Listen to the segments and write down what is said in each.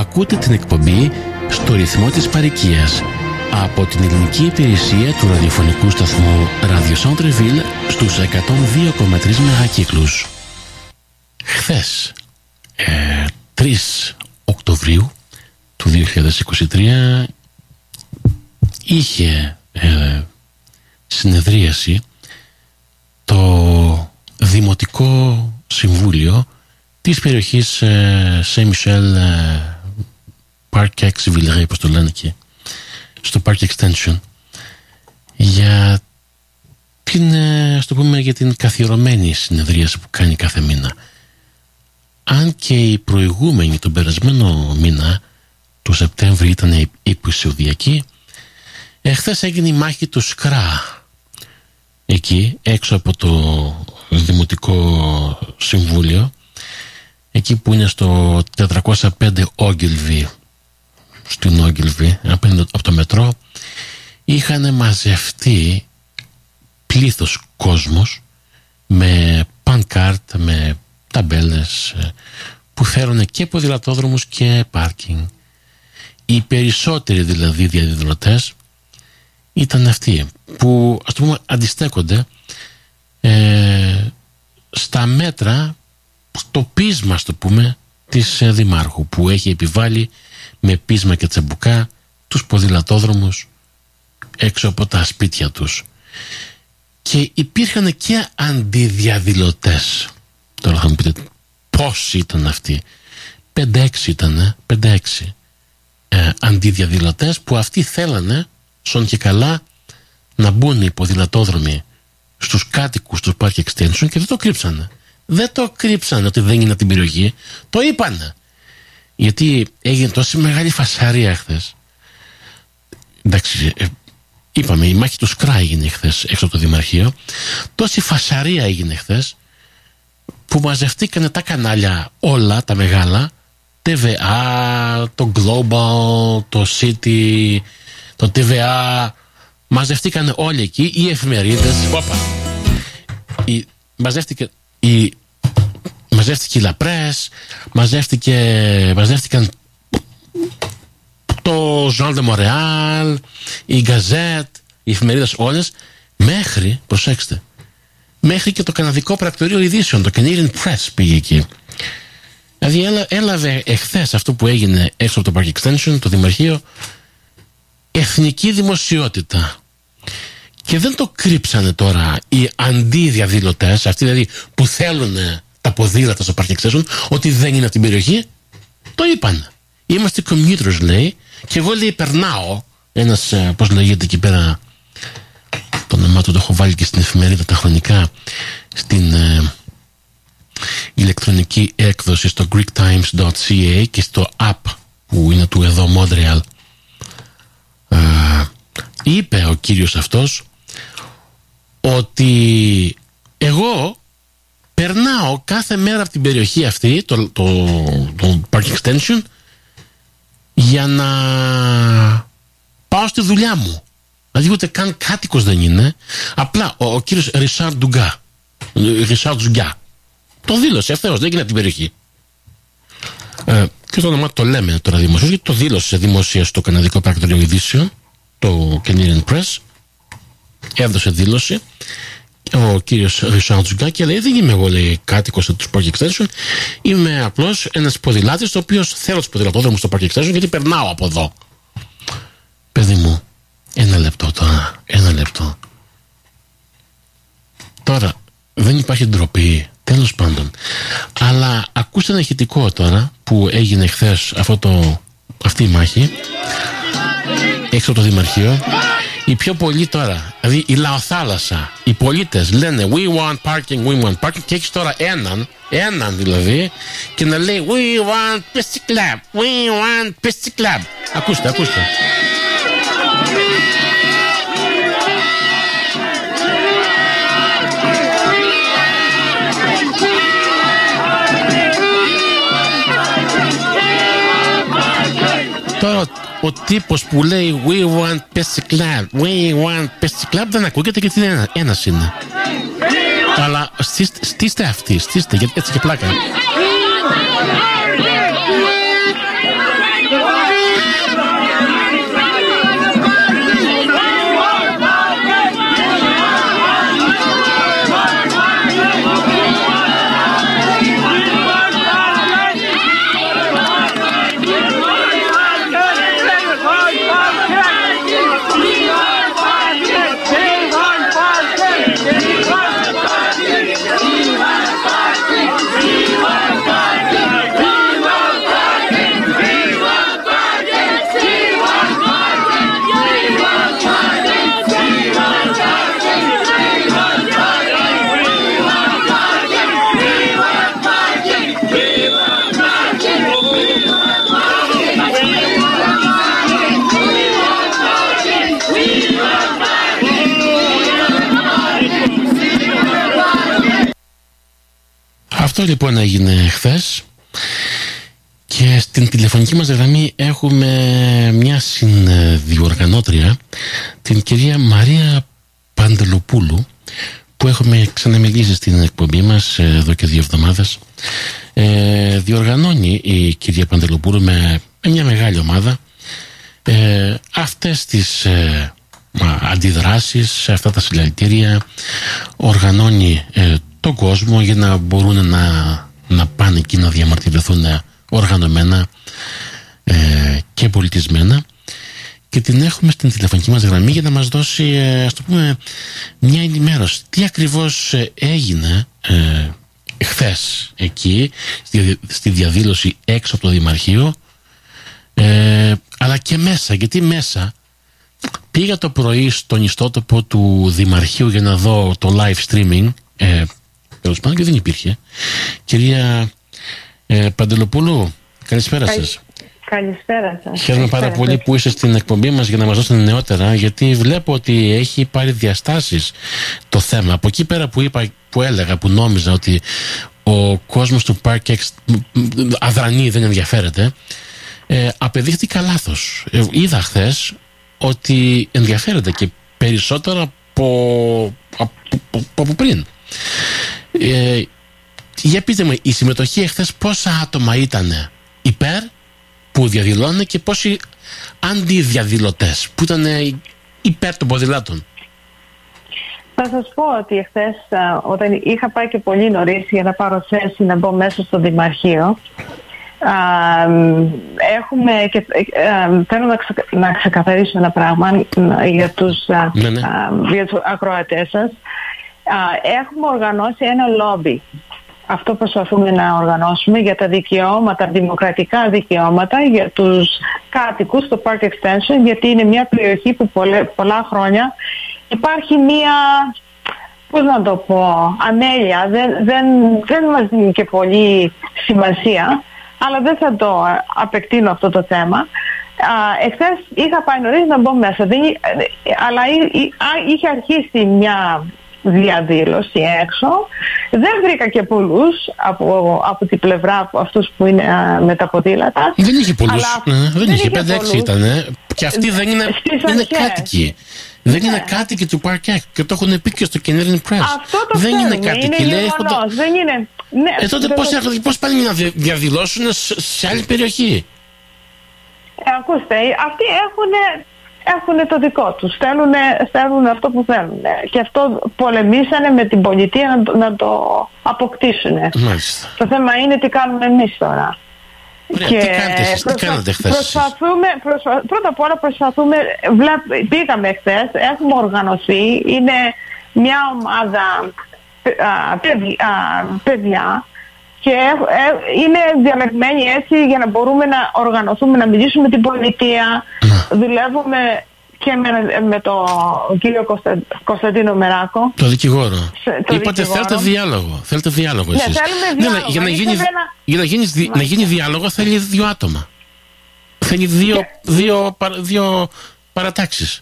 Ακούτε την εκπομπή στο ρυθμό της παροικίας από την ελληνική υπηρεσία του ραδιοφωνικού σταθμού Radio Centreville στους 102,3 μεγακύκλους. Χθες, ε, 3 Οκτωβρίου του 2023 είχε ε, συνεδρίαση το Δημοτικό Συμβούλιο της περιοχής ε, Saint-Michel ε, Park X Villeray, όπως το λένε εκεί, στο Park Extension, για την, ε, ας το πούμε, για την καθιερωμένη συνεδρίαση που κάνει κάθε μήνα. Αν και η προηγούμενη, τον περασμένο μήνα, του Σεπτέμβρη ήταν επεισοδιακή, εχθές έγινε η μάχη του Σκρά, εκεί, έξω από το Δημοτικό Συμβούλιο, εκεί που είναι στο 405 Ogilvy στην Ogilvy απέναντι από το μετρό είχαν μαζευτεί πλήθος κόσμος με πανκάρτ, με ταμπέλες ε, που φέρουν και ποδηλατόδρομους και πάρκινγκ. Οι περισσότεροι δηλαδή διαδηλωτές ήταν αυτοί που ας πούμε αντιστέκονται ε, στα μέτρα στο πείσμα, το πούμε, της ε, Δημάρχου που έχει επιβάλει με πείσμα και τσαμπουκά τους ποδηλατόδρομους έξω από τα σπίτια τους. Και υπήρχαν και αντιδιαδηλωτές. Τώρα θα μου πείτε πώς ήταν αυτοί; 5-6 ήταν, 5-6 ε, αντιδιαδηλωτές που αυτοί θέλανε, σον και καλά, να μπουν οι ποδηλατόδρομοι στους κάτοικους του Park Extension και δεν το κρύψανε δεν το κρύψαν ότι δεν είναι από την περιοχή. Το είπαν. Γιατί έγινε τόση μεγάλη φασαρία χθες. Εντάξει, ε, είπαμε, η μάχη του Σκρά έγινε χθες έξω από το Δημαρχείο. Τόση φασαρία έγινε χθες που μαζευτήκαν τα κανάλια όλα τα μεγάλα. TVA, το Global, το City, το TVA. Μαζευτήκαν όλοι εκεί, οι εφημερίδες. Η, μαζεύτηκε η μαζεύτηκε η Λαπρές, μαζεύτηκε, μαζεύτηκαν το Journal de Montréal, η Gazette, οι εφημερίδες όλες, μέχρι, προσέξτε, μέχρι και το καναδικό πρακτορείο ειδήσεων, το Canadian Press πήγε εκεί. Δηλαδή έλαβε εχθές αυτό που έγινε έξω από το Park Extension, το Δημαρχείο, εθνική δημοσιότητα. Και δεν το κρύψανε τώρα οι αντίδιαδηλωτές, αυτοί δηλαδή που θέλουν τα ποδήλατα στο Park Extension, ότι δεν είναι από την περιοχή. Το είπαν. Είμαστε commuters, λέει, και εγώ λέει περνάω. Ένας, ε, πώς λέγεται εκεί πέρα, το όνομά του το έχω βάλει και στην εφημερίδα τα χρονικά, στην ε, ηλεκτρονική έκδοση στο greektimes.ca και στο app που είναι του εδώ Montreal. Ε, είπε ο κύριος αυτός ότι εγώ περνάω κάθε μέρα από την περιοχή αυτή, το, το, το Park Extension, για να πάω στη δουλειά μου. Δηλαδή ούτε καν κάτοικος δεν είναι. Απλά ο, ο κύριος Ρισάρ Ντουγκά, Ρισάρ Ντουγκά, το δήλωσε ευθέως, δεν έγινε από την περιοχή. Ε, και το όνομα το λέμε τώρα δημοσίως, γιατί το δήλωσε δημοσία στο Καναδικό Πρακτορείο Ειδήσεων, το Canadian Press, έδωσε δήλωση ο κύριος Ρισάντζουγκα και λέει δεν είμαι εγώ λέει κάτοικος του Park Extension είμαι απλώς ένας ποδηλάτης ο οποίος θέλω τους ποδηλατόδρομους στο Park Extension γιατί περνάω από εδώ. Παιδί μου ένα λεπτό τώρα ένα λεπτό. Τώρα δεν υπάρχει ντροπή τέλος πάντων. Αλλά ακούστε ένα ηχητικό τώρα που έγινε χθες αυτή η μάχη. Έξω από το Δημαρχείο οι πιο πολλοί τώρα, δηλαδή η λαοθάλασσα, οι πολίτες λένε We want parking, we want parking και έχεις τώρα έναν, έναν δηλαδή, και να λέει We want Pisty Club, we want Pisty Club. Ακούστε, ακούστε. Ο τύπος που λέει We want Pepsi Club, We want Pepsi Club δεν ακούγεται γιατί είναι ένας είναι. Αλλά στήστε, στήστε αυτή, στήστε γιατί έτσι και πλάκα. Αυτό λοιπόν έγινε χθες. Και στην τηλεφωνική μας γραμμή έχουμε μια συνδιοργανώτρια, την κυρία Μαρία Παντελοπούλου, που έχουμε ξαναμιλήσει στην εκπομπή μας εδώ και δύο εβδομάδες. Ε, διοργανώνει η κυρία Παντελοπούλου με, μια μεγάλη ομάδα ε, αυτές τις ε, αντιδράσεις, αυτά τα συλλαλητήρια, οργανώνει ε, τον κόσμο για να μπορούν να, να πάνε εκεί να διαμαρτυρηθούν οργανωμένα ε, και πολιτισμένα. Και την έχουμε στην τηλεφωνική μας γραμμή για να μας δώσει ε, ας το πούμε μια ενημέρωση. Τι ακριβώς ε, έγινε ε, χθες εκεί στη, διαδήλωση έξω από το Δημαρχείο ε, αλλά και μέσα. Γιατί μέσα πήγα το πρωί στον ιστότοπο του Δημαρχείου για να δω το live streaming ε, τέλος πάντων και δεν υπήρχε κυρία ε, Παντελοπούλου, καλησπέρα σας. Καλησπέρα σας. Χαίρομαι πάρα πολύ που είστε στην εκπομπή μας για να μας δώσετε νεότερα, γιατί βλέπω ότι έχει πάρει διαστάσεις το θέμα. Από εκεί πέρα που είπα, που έλεγα, που νόμιζα ότι ο κόσμος του Park αδρανεί, δεν ενδιαφέρεται, ε, απεδείχθηκα λάθος. Ε, είδα χθες ότι ενδιαφέρεται και περισσότερο από, από, από πριν. Ε, για πείτε μου, η συμμετοχή εχθές πόσα άτομα ήταν υπέρ που διαδηλώνουν και πόσοι αντιδιαδηλωτές που ήταν υπέρ των ποδηλάτων; Θα σας πω ότι εχθές, όταν είχα πάει και πολύ νωρίς για να πάρω θέση να μπω μέσα στο Δημαρχείο, έχουμε και θέλω να, να ξεκαθαρίσω ένα πράγμα για τους, ναι, ναι. για τους ακροατές σας. Έχουμε οργανώσει ένα λόμπι αυτό προσπαθούμε να οργανώσουμε για τα δικαιώματα, δημοκρατικά δικαιώματα για τους κάτοικους στο Park Extension γιατί είναι μια περιοχή που πολλά χρόνια υπάρχει μια, πώς να το πω, αμέλεια, δεν, δεν, δεν μας δίνει και πολύ σημασία αλλά δεν θα το απεκτείνω αυτό το θέμα. Εχθές είχα πάει νωρίς να μπω μέσα, δεν, αλλά είχε αρχίσει μια διαδήλωση έξω. Δεν βρήκα και πολλούς από, από την πλευρά από αυτούς που είναι με τα ποδήλατα. Δεν είχε πολλούς. Ναι, δεν, δεν είχε, πέντε έξι ήταν. Και αυτοί δεν είναι, είναι κάτοικοι. Δεν είναι ναι. κάτοικοι του Park και το έχουν πει και στο Canadian Press. Αυτό το δεν είναι κάτοικοι. Είναι γεγονός, δεν είναι... Ναι, ε, τότε πώς, πώς πάνε να διαδηλώσουν σε άλλη περιοχή; Ε, ακούστε, αυτοί έχουν έχουν το δικό τους. Θέλουν, θέλουν αυτό που θέλουν. Και αυτό πολεμήσανε με την πολιτεία να, να το αποκτήσουν. Το θέμα είναι τι κάνουμε εμείς τώρα. Ωραία, και τι κάνετε εσείς, τι κάνετε χθες; προσπαθούμε, προσπα... Πρώτα απ' όλα προσπαθούμε, βλέπ, πήγαμε χθες, έχουμε οργανωθεί, είναι μια ομάδα α, παιδιά και ε, είναι διαλεγμένοι έτσι για να μπορούμε να οργανωθούμε, να μιλήσουμε με την πολιτεία. Να. Δουλεύουμε και με, με τον κύριο Κωνστα... Κωνσταντίνο Μεράκο. Το δικηγόρο. το Είπατε δικηγόρο. θέλετε διάλογο. Θέλετε διάλογο εσείς. Ναι, θέλουμε διάλογο. Ναι, για να γίνει, για να γίνει, να γίνει διάλογο θέλει δύο άτομα. Θέλει δύο, και... δύο, δύο παρατάξεις.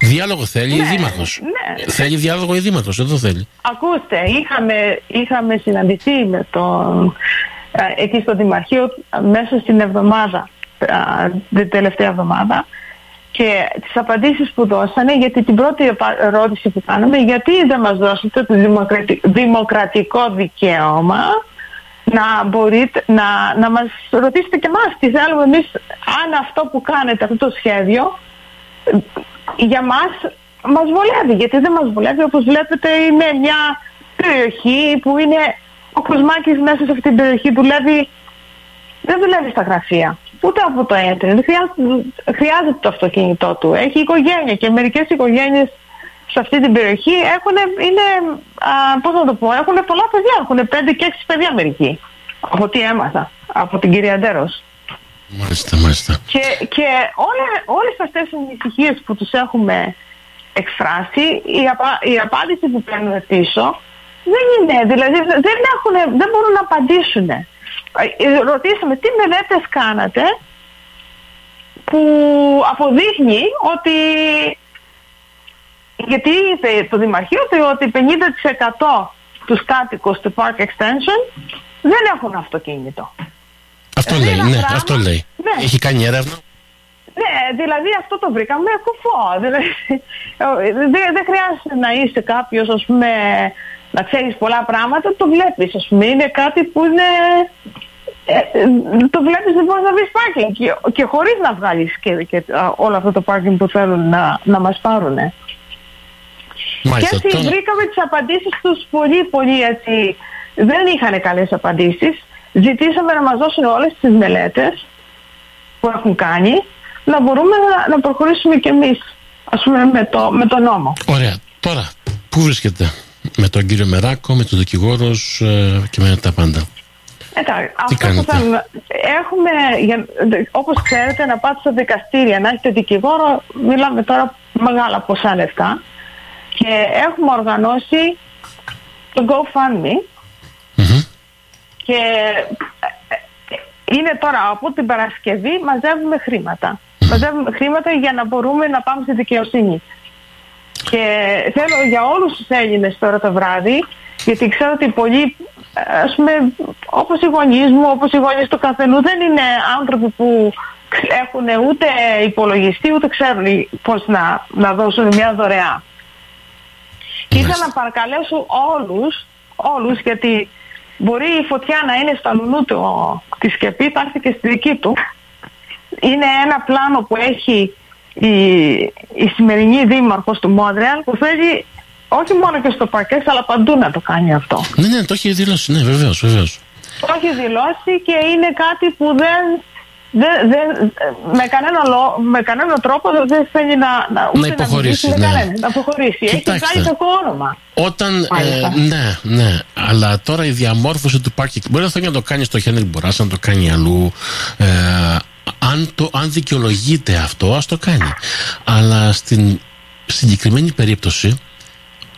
Διάλογο θέλει ναι, η Δήμαρχος. Ναι. Θέλει διάλογο η Δήμαρχος, εδώ θέλει. Ακούστε, είχαμε, είχαμε συναντηθεί με τον, εκεί στο Δημαρχείο μέσα στην εβδομάδα, την τελευταία εβδομάδα. Και τις απαντήσεις που δώσανε γιατί την πρώτη ερώτηση που κάναμε γιατί δεν μας δώσετε το δημοκρατικό δικαίωμα να μπορείτε να, να μας ρωτήσετε και εμάς τι θέλουμε εμείς αν αυτό που κάνετε αυτό το σχέδιο για μας μας βολεύει. Γιατί δεν μας βολεύει όπως βλέπετε είναι μια περιοχή που είναι ο Κοσμάκης μέσα σε αυτή την περιοχή δουλεύει δεν δουλεύει στα γραφεία ούτε από το ίντερνετ χρειάζεται, χρειάζεται το αυτοκίνητό του έχει οικογένεια και μερικές οικογένειες σε αυτή την περιοχή έχουν, είναι, α, πώς να το πω, έχουν πολλά παιδιά, έχουν πέντε και έξι παιδιά μερικοί. Από τι έμαθα, από την κυρία Ντέρος. Μάλιστα, μάλιστα. Και, και όλε, όλες αυτές οι ανησυχίες που τους έχουμε εκφράσει, η, απα, η απάντηση που παίρνουν πίσω δεν είναι, δηλαδή δεν, έχουν, δεν μπορούν να απαντήσουν. Ε, ρωτήσαμε τι μελέτες κάνατε που αποδείχνει ότι γιατί το Δημαρχείο ότι 50% τους κάτοικους του Park Extension δεν έχουν αυτοκίνητο. Αυτό λέει, ναι, αυτό λέει. Ναι. Έχει κάνει έρευνα. Ναι, δηλαδή αυτό το βρήκαμε κουφό. Δηλαδή, δεν, δεν χρειάζεται να είσαι κάποιος, ας πούμε, να ξέρεις πολλά πράγματα, το βλέπεις. Α πούμε, είναι κάτι που είναι. Ε, το βλέπεις λοιπόν να βρεις πάρκινγκ και, και χωρίς να βγάλεις και, και όλο αυτό το πάρκινγκ που θέλουν να, να μας πάρουν. Μάλιστα, και έτσι βρήκαμε τις απαντήσεις τους πολύ πολύ έτσι δεν είχαν καλές απαντήσεις. Ζητήσαμε να μας δώσουν όλες τις μελέτες που έχουν κάνει να μπορούμε να, να προχωρήσουμε κι εμείς ας πούμε με το, με το νόμο. Ωραία. Τώρα, πού βρίσκεται; Με τον κύριο Μεράκο, με τον δικηγόρος ε, και με τα πάντα. Εντάξει, αυτό που θέλουμε. Έχουμε, για, όπως ξέρετε, να πάτε στα δικαστήρια, να έχετε δικηγόρο, μιλάμε τώρα μεγάλα ποσά λεφτά. Και έχουμε οργανώσει το GoFundMe, και ε, ε, είναι τώρα από την Παρασκευή μαζεύουμε χρήματα. Μαζεύουμε χρήματα για να μπορούμε να πάμε στη δικαιοσύνη. Και θέλω για όλους τους Έλληνες τώρα το βράδυ, γιατί ξέρω ότι πολλοί, ας πούμε, όπως οι γονείς μου, όπως οι γονείς του καθενού, δεν είναι άνθρωποι που έχουν ούτε υπολογιστή, ούτε ξέρουν πώς να, να δώσουν μια δωρεά. Και ήθελα να παρακαλέσω όλους, όλους, γιατί Μπορεί η φωτιά να είναι στα λουλού του τη σκεπή, θα έρθει και στη δική του. Είναι ένα πλάνο που έχει η, η σημερινή δήμαρχος του Μόντρεαλ που θέλει όχι μόνο και στο παρκές αλλά παντού να το κάνει αυτό. Ναι, ναι, το έχει δηλώσει, ναι, βεβαίως, βεβαίως. Το έχει δηλώσει και είναι κάτι που δεν δεν, δεν, με, κανένα λό, με κανένα τρόπο δεν θέλει να, να, να υποχωρήσει. Να, ναι. να αποχωρήσει. Έχει βγάλει κακό όνομα. Όταν. Ε, ναι, ναι. Αλλά τώρα η διαμόρφωση του πάρκινγκ. Μπορεί να θέλει να το κάνει στο Χένρι Μποράς, να το κάνει αλλού. Ε, αν, το, αν δικαιολογείται αυτό, ας το κάνει. Αλλά στην συγκεκριμένη περίπτωση,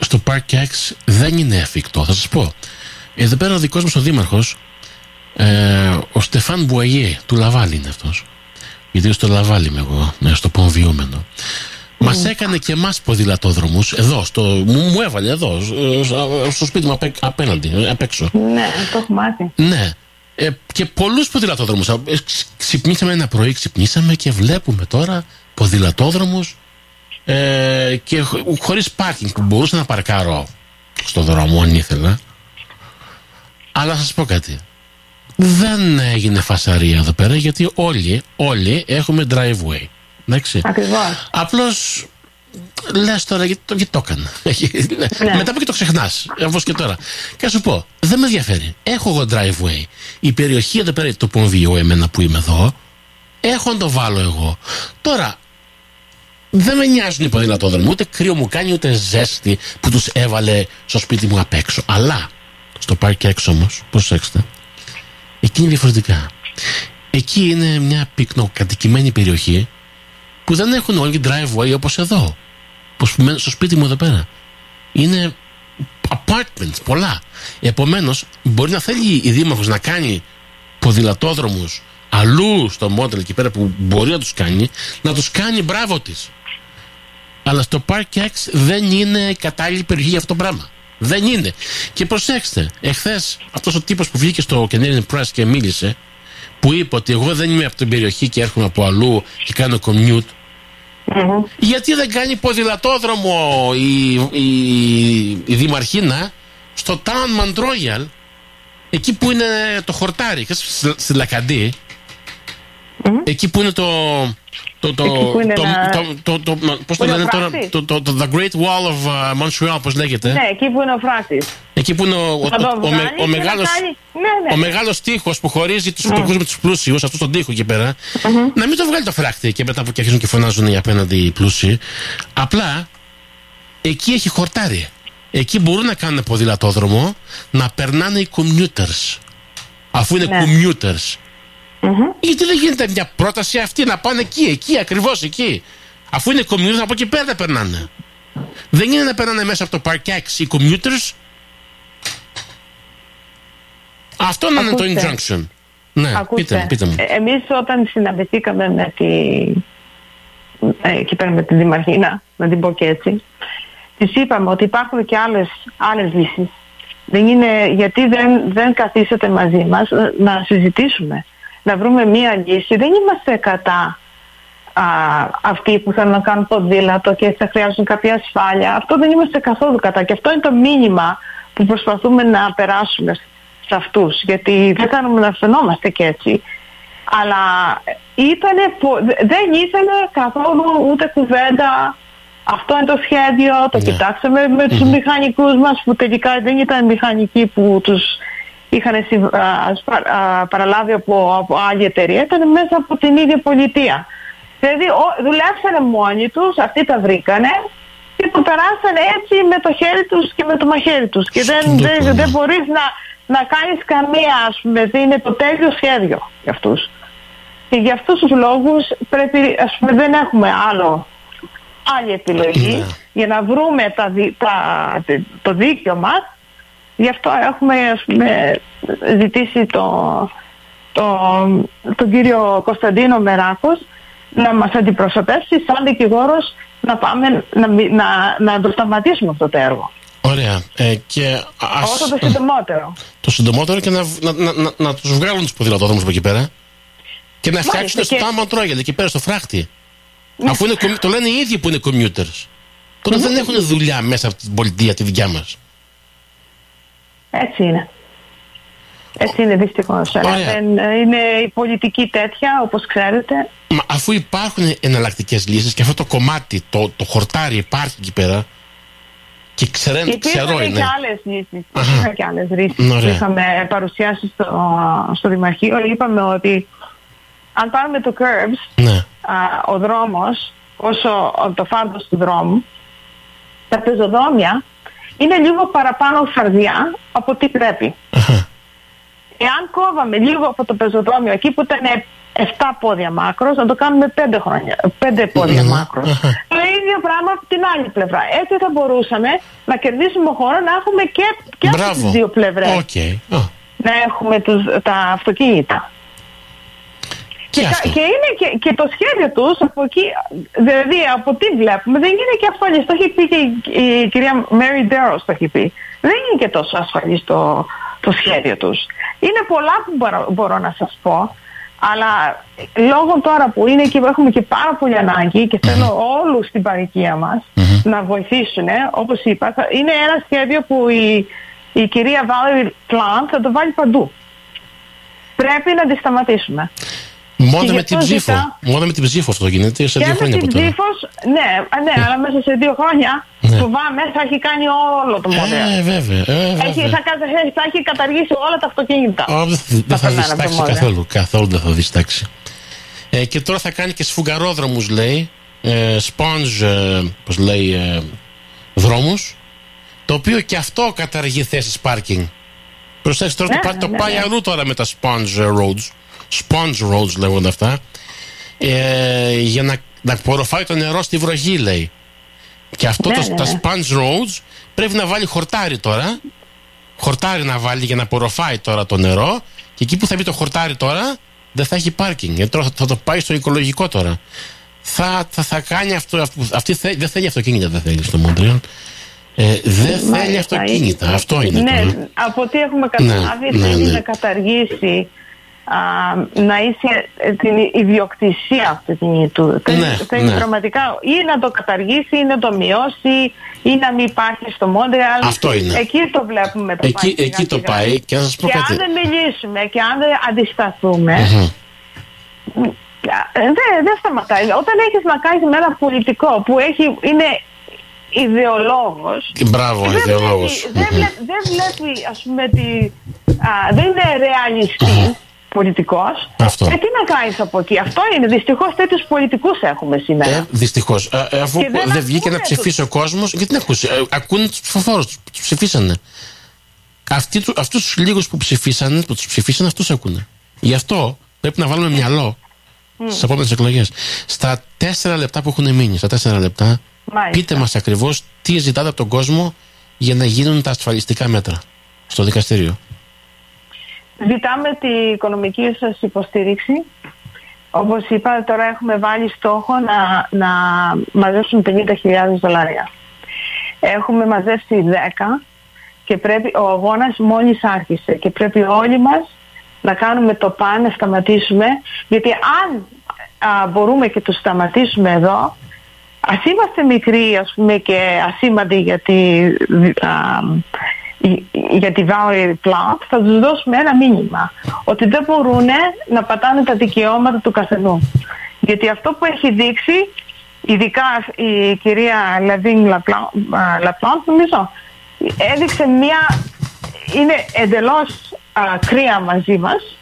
στο Park X δεν είναι εφικτό. Θα σας πω. Εδώ πέρα ο δικός μα ο Δήμαρχος ε, ο Στεφάν Μπουαγιέ του Λαβάλη είναι αυτός γιατί στο Λαβάλη είμαι εγώ ναι, στο Πονβιούμενο mm. Μας έκανε και εμάς ποδηλατόδρομους εδώ, στο, μου, μου έβαλε εδώ, στο σπίτι μου απέναντι, απ' έξω. Ναι, το έχω μάθει. Ναι. Ε, και πολλούς ποδηλατόδρομους. Ε, ξυπνήσαμε ένα πρωί, ξυπνήσαμε και βλέπουμε τώρα ποδηλατόδρομους ε, και χωρίς πάρκινγκ που μπορούσα να παρκάρω στο δρόμο αν ήθελα. Αλλά θα σας πω κάτι δεν έγινε φασαρία εδώ πέρα γιατί όλοι, όλοι έχουμε driveway. Εντάξει. Ακριβώς. Απλώς λες τώρα γιατί το, γιατί το έκανα. Ναι. Μετά που και το ξεχνάς, όπως και τώρα. Και σου πω, δεν με ενδιαφέρει. Έχω εγώ driveway. Η περιοχή εδώ πέρα, το πονβίο, εμένα που είμαι εδώ, έχω να το βάλω εγώ. Τώρα, δεν με νοιάζουν οι ποδηλατόδρομοι. Ούτε κρύο μου κάνει, ούτε ζέστη που τους έβαλε στο σπίτι μου απ' έξω. Αλλά στο πάρκι έξω όμως, προσέξτε, Εκεί είναι διαφορετικά. Εκεί είναι μια πυκνοκατοικημένη περιοχή που δεν έχουν όλοι driveway όπως εδώ. Όπως στο σπίτι μου εδώ πέρα. Είναι apartments, πολλά. Επομένως, μπορεί να θέλει η Δήμαρχος να κάνει ποδηλατόδρομους αλλού στο μόντελ εκεί πέρα που μπορεί να τους κάνει, να τους κάνει μπράβο της. Αλλά στο Park X δεν είναι κατάλληλη περιοχή για αυτό το πράγμα. Δεν είναι. Και προσέξτε, εχθές αυτός ο τύπος που βγήκε στο Canadian Press και μίλησε, που είπε ότι εγώ δεν είμαι από την περιοχή και έρχομαι από αλλού και κάνω commute. Γιατί δεν κάνει ποδηλατόδρομο η, η, η Δημαρχίνα στο Town Mount Royal, εκεί που είναι το χορτάρι, στη Λακαντή, εκεί που είναι το, το, το, το, το, πώς το λένε τώρα, το, το, το, The Great Wall of uh, Montreal, πώς λέγεται. Ναι, εκεί που είναι ο φράκτης. Εκεί που είναι ο, ο, ο, ο, μεγάλος, ναι, ναι. ο μεγάλος τείχος που χωρίζει τους φτωχούς με τους πλούσιους, αυτό τον τείχο εκεί πέρα, να μην το βγάλει το φράκτη και μετά που και αρχίζουν και φωνάζουν οι απέναντι οι πλούσιοι. Απλά, εκεί έχει χορτάρι. Εκεί μπορούν να κάνουν ποδηλατόδρομο, να περνάνε οι commuters. Αφού είναι ναι. commuters. Mm-hmm. Γιατί δεν γίνεται μια πρόταση αυτή να πάνε εκεί, εκεί, ακριβώς εκεί. Αφού είναι commuters, από εκεί πέρα να περνάνε. Δεν είναι να περνάνε μέσα από το Park X οι commuters. Αυτό να είναι το injunction. Ναι, πείτε, πείτε μου. Ε, εμείς όταν συναντηθήκαμε με τη... Ε, εκεί πέρα με τη Δημαρχίνα, να την πω και έτσι, της είπαμε ότι υπάρχουν και άλλες, άλλες λύσεις Δεν είναι, γιατί δεν, δεν καθίσατε μαζί μας να συζητήσουμε, να βρούμε μία λύση. Δεν είμαστε κατά α, αυτοί που θέλουν να κάνουν ποδήλατο και θα χρειάζονται κάποια ασφάλεια. Αυτό δεν είμαστε καθόλου κατά. Και αυτό είναι το μήνυμα που προσπαθούμε να περάσουμε σε αυτούς. Γιατί δεν κάνουμε να φαινόμαστε και έτσι. Αλλά ήτανε, δεν ήθελε καθόλου ούτε κουβέντα αυτό είναι το σχέδιο, το ναι. κοιτάξαμε με τους mm μηχανικούς μας που τελικά δεν ήταν μηχανικοί που τους είχαν παραλάβει από, από άλλη εταιρεία, ήταν μέσα από την ίδια πολιτεία. Δηλαδή δουλέψανε μόνοι τους, αυτοί τα βρήκανε και το περάσανε έτσι με το χέρι τους και με το μαχαίρι τους. Και δεν, δεν, δεν μπορείς να, να κάνεις καμία, ας πούμε, είναι το τέλειο σχέδιο για αυτούς. Και για αυτούς τους λόγους πρέπει, ας πούμε, δεν έχουμε άλλο άλλη επιλογή ναι. για να βρούμε τα, τα, το δίκαιο μας. Γι' αυτό έχουμε ας πούμε, ζητήσει το, το, τον κύριο Κωνσταντίνο Μεράκος να μας αντιπροσωπεύσει σαν δικηγόρος να πάμε να, να, να το σταματήσουμε αυτό το έργο. Ωραία. Ε, και ας... Όσο το συντομότερο. Το συντομότερο και να, να, να, να, να τους βγάλουν τους ποδηλατόδρομους από εκεί πέρα. Και να φτιάξουν στο και... Τάμα Τρόγελ εκεί πέρα στο φράχτη. Ναι. Αφού είναι, το λένε οι ίδιοι που είναι commuters. Τότε δεν έχουν δουλειά μέσα από την πολιτεία τη δικιά μας. Έτσι είναι. Έτσι είναι δυστυχώς. Είναι η πολιτική τέτοια, όπως ξέρετε. Μα αφού υπάρχουν εναλλακτικές λύσεις και αυτό το κομμάτι, το, το χορτάρι υπάρχει εκεί πέρα. Και ξέρετε, ξέρω είναι. Και άλλες λύσεις. Υπήρχαν και άλλες λύσεις που είχαμε παρουσιάσεις στο, στο Δημαρχείο. Είπαμε ότι αν πάρουμε το curbs, ναι. α, ο δρόμος, όσο το φάρδος του δρόμου, τα πεζοδρόμια είναι λίγο παραπάνω φαρδιά από τι πρέπει. Εάν κόβαμε λίγο από το πεζοδρόμιο εκεί που ήταν 7 πόδια μάκρος, να το κάνουμε 5, χρόνια, 5 πόδια μάκρος. Το ίδιο πράγμα από την άλλη πλευρά. Έτσι θα μπορούσαμε να κερδίσουμε χώρο να έχουμε και, και από τις δύο πλευρές. Okay. Να έχουμε τους, τα αυτοκίνητα. Και, και, είναι και, και το σχέδιο τους από εκεί, δηλαδή από τι βλέπουμε, δεν είναι και ασφαλής. Το έχει πει και η, κυρία Mary Darrow, το έχει πει. Δεν είναι και τόσο ασφαλής το, το σχέδιο τους. Είναι πολλά που μπορώ, μπορώ να σας πω, αλλά λόγω τώρα που είναι και έχουμε και πάρα πολύ ανάγκη και θέλω όλους στην παροικία μας να βοηθήσουν, όπως είπα, είναι ένα σχέδιο που η, η κυρία Valerie Plant θα το βάλει παντού. Πρέπει να τη σταματήσουμε. Μόνο με την ψήφο. Μόνο με την ψήφο αυτό γίνεται σε δύο χρόνια από τώρα. Ψήφο, ναι, ναι, αλλά μέσα σε δύο χρόνια ναι. φοβάμαι θα έχει κάνει όλο το μοντέλο. Ε, βέβαια. Ε, Έχει, θα, θα, έχει καταργήσει όλα τα αυτοκίνητα. δεν θα διστάξει καθόλου. Καθόλου δεν θα διστάξει. Ε, και τώρα θα κάνει και σφουγγαρόδρομους λέει. Ε, sponge, ε, πώς λέει, ε, δρόμους. Το οποίο και αυτό καταργεί θέσεις πάρκινγκ. Προσέξτε τώρα ναι, το, ναι, πάει ναι. αλλού τώρα με τα sponge roads sponge roads λέγονται αυτά, ε, για να, να απορροφάει το νερό στη βροχή, λέει. Και αυτό ναι, το, ναι, τα ναι. sponge roads πρέπει να βάλει χορτάρι τώρα. Χορτάρι να βάλει για να απορροφάει τώρα το νερό. Και εκεί που θα μπει το χορτάρι τώρα, δεν θα έχει πάρκινγκ. Γιατί τώρα θα, το πάει στο οικολογικό τώρα. Θα, θα, θα κάνει αυτό. Αυτή δεν θέλει αυτοκίνητα, δεν θέλει στο Μόντρεαλ. Ε, δεν θέλει αυτοκίνητα. Αυτό είναι. Ναι, από ό,τι έχουμε καταλάβει, ναι, θέλει να καταργήσει να είσαι την ιδιοκτησία αυτοκινήτου. Ναι, Θέλει ναι. πραγματικά ή να το καταργήσει ή να το μειώσει ή να μην υπάρχει στο Μόντρεαλ. Αυτό είναι. Εκεί το βλέπουμε το εκεί, πάει. Εκεί το πάει και, σας πω και κάτι. αν δεν μιλήσουμε και αν δεν αντισταθούμε δεν, δεν σταματάει. Όταν έχεις να κάνεις με ένα πολιτικό που έχει, είναι ιδεολόγος Μπράβο, δεν ιδεολόγος δεν, βλέπει, δεν βλέπει ας πούμε τη, α, δεν είναι ρεαλιστής πολιτικός. Αυτό. Ε, τι να κάνεις από εκεί. Αυτό είναι. Δυστυχώς τέτοιους πολιτικούς έχουμε σήμερα. Ε, Δυστυχώς. Ε, αφού δεν, δεν βγήκε να ψηφίσει ο κόσμος, γιατί να ακούσει; Ε, ακούνε τους ψηφοφόρους, τους ψηφίσανε. Αυτούς τους λίγους που ψηφίσανε, που τους ψηφίσανε, αυτούς ακούνε. Γι' αυτό πρέπει να βάλουμε μυαλό mm. στις επόμενες εκλογές. Στα τέσσερα λεπτά που έχουν μείνει, στα τέσσερα λεπτά, Μάλιστα. πείτε μας ακριβώς τι ζητάτε από τον κόσμο για να γίνουν τα ασφαλιστικά μέτρα στο δικαστήριο. Ζητάμε την οικονομική σας υποστήριξη. Όπως είπα, τώρα έχουμε βάλει στόχο να, να μαζέψουν 50.000 δολάρια. Έχουμε μαζέψει 10 και πρέπει, ο αγώνας μόλις άρχισε και πρέπει όλοι μας να κάνουμε το παν, να σταματήσουμε γιατί αν α, μπορούμε και το σταματήσουμε εδώ ας είμαστε μικροί ας πούμε και ασήμαντοι για τη, α, για τη Valérie Plante θα τους δώσουμε ένα μήνυμα ότι δεν μπορούν να πατάνε τα δικαιώματα του καθενού. Γιατί αυτό που έχει δείξει ειδικά η κυρία Lavigne Lalonde νομίζω έδειξε μια είναι εντελώς α, κρύα μαζί μας.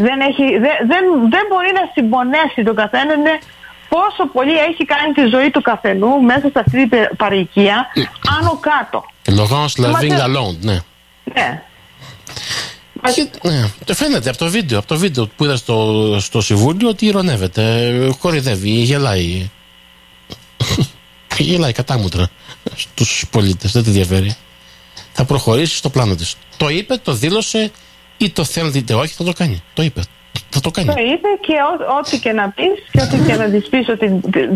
Δεν, έχει, δεν, δεν, δεν μπορεί να συμπονέσει τον καθένα είναι πόσο πολύ έχει κάνει τη ζωή του καθενού μέσα σε αυτή την παροικία άνω κάτω Laurence Lavigne Lalonde, ναι. Ναι. Και, ναι. Το φαίνεται από το βίντεο, από το βίντεο που είδα στο, στο Συμβούλιο ότι ηρωνεύεται, κορυδεύει, γελάει. γελάει κατάμουτρα στους πολίτες, δεν τη διαφέρει. Θα προχωρήσει στο πλάνο της. Το είπε, το δήλωσε ή το θέλετε είτε όχι θα το κάνει. Το είπε. Θα το κάνει. Το είπε και ό,τι και να πεις και ό,τι και να της πεις ότι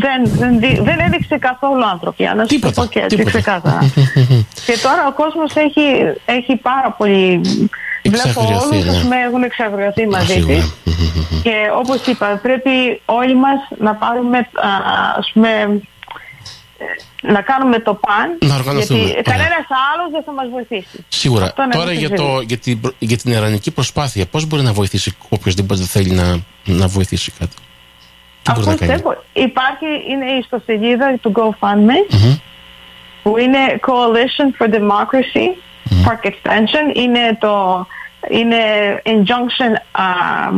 δεν, δεν, δεν έδειξε καθόλου άνθρωποι. Να σου Τίποτα, πω και έτσι τίποτα. ξεκάθαρα. και τώρα ο κόσμος έχει, έχει πάρα πολύ... Βλέπω Εξαγριωθεί, όλους ναι. ας πούμε, έχουν εξαγριωθεί μαζί σίγουρα. της. Και όπως είπα, πρέπει όλοι μας να πάρουμε, α, ας πούμε, ε, να κάνουμε το παν, Να οργανωθούμε. γιατί Ωραία. κανένας άλλος δεν θα μας βοηθήσει. Σίγουρα. Αυτό είναι Τώρα ένα για, σίγουρο. το, για, την, προ- για την ιρανική προσπάθεια, πώς μπορεί να βοηθήσει οποιοδήποτε θέλει να, να βοηθήσει κάτι; Τι μπορεί να Αυτό κάνει; δεν υπάρχει, είναι η ιστοσελίδα του GoFundMe Μμμ. που είναι Coalition for Democracy Park Extension είναι το είναι injunction um,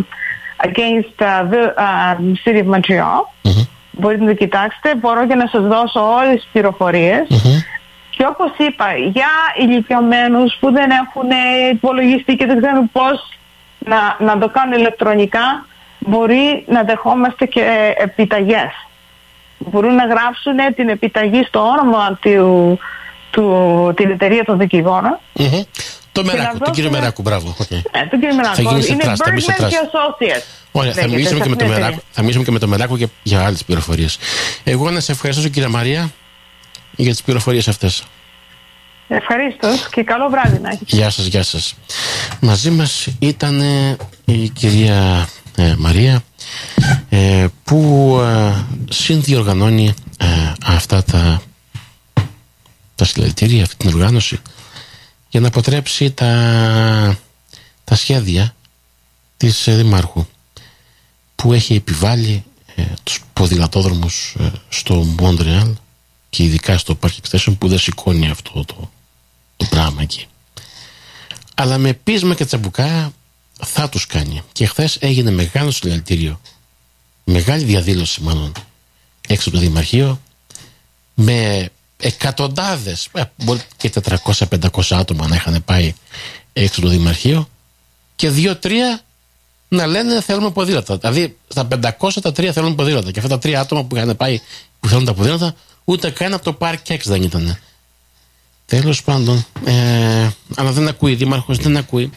against uh, the um, City of Montreal Μμμ. Μπορείτε να το κοιτάξετε μπορώ και να σας δώσω όλες τις πληροφορίες Μμμ. και όπως είπα για ηλικιωμένους που δεν έχουν υπολογιστή και δεν ξέρουν πώς να, να το κάνουν ηλεκτρονικά μπορεί να δεχόμαστε και ε, επιταγές μπορούν να γράψουν την επιταγή στο όνομα του, του, την εταιρεία των δικηγόρων. Μμμ. Το Μεράκο, να τον κύριο δώσουμε- Μεράκου, μπράβο. οκ. Ναι, τον κύριο Μεράκο. γίνει σε Είναι trust, θα μπει σε Bergman trust. και Associates. Ωραία, θα λέγεται μιλήσουμε, σε και με το αυτήν την Μεράκο, εταιρεία. θα μιλήσουμε και με το Μεράκο και για άλλες πληροφορίες. Εγώ να σε ευχαριστήσω, κύριε Μαρία, για τις πληροφορίες αυτές. Ευχαρίστως και καλό βράδυ να έχετε. Γεια σας, γεια σας. Μαζί μας ήταν ε, η κυρία ε, Μαρία ε, που ε, συνδιοργανώνει ε, αυτά τα, τα συλλαλητήρια, αυτή την οργάνωση για να αποτρέψει τα, τα σχέδια της ε, Δημάρχου που έχει επιβάλει ε, τους ποδηλατόδρομους ε, στο Μόντρεαλ και ειδικά στο Park Extension που δεν σηκώνει αυτό το, το πράγμα εκεί. Αλλά με πείσμα και τσαμπουκά θα τους κάνει. Και χθες έγινε μεγάλο συλλαλητήριο, μεγάλη διαδήλωση μάλλον, έξω από το Δημαρχείο, με εκατοντάδες, ε, μπορεί και 400-500 άτομα να είχαν πάει έξω από το Δημαρχείο και δύο-τρία να λένε θέλουμε ποδήλατα. Δηλαδή στα 500 τα τρία θέλουν ποδήλατα. Και αυτά τα τρία άτομα που είχαν πάει που θέλουν τα ποδήλατα, ούτε καν από το Park X δεν ήταν. Τέλος πάντων, ε, αλλά δεν ακούει, δήμαρχος δεν ακούει.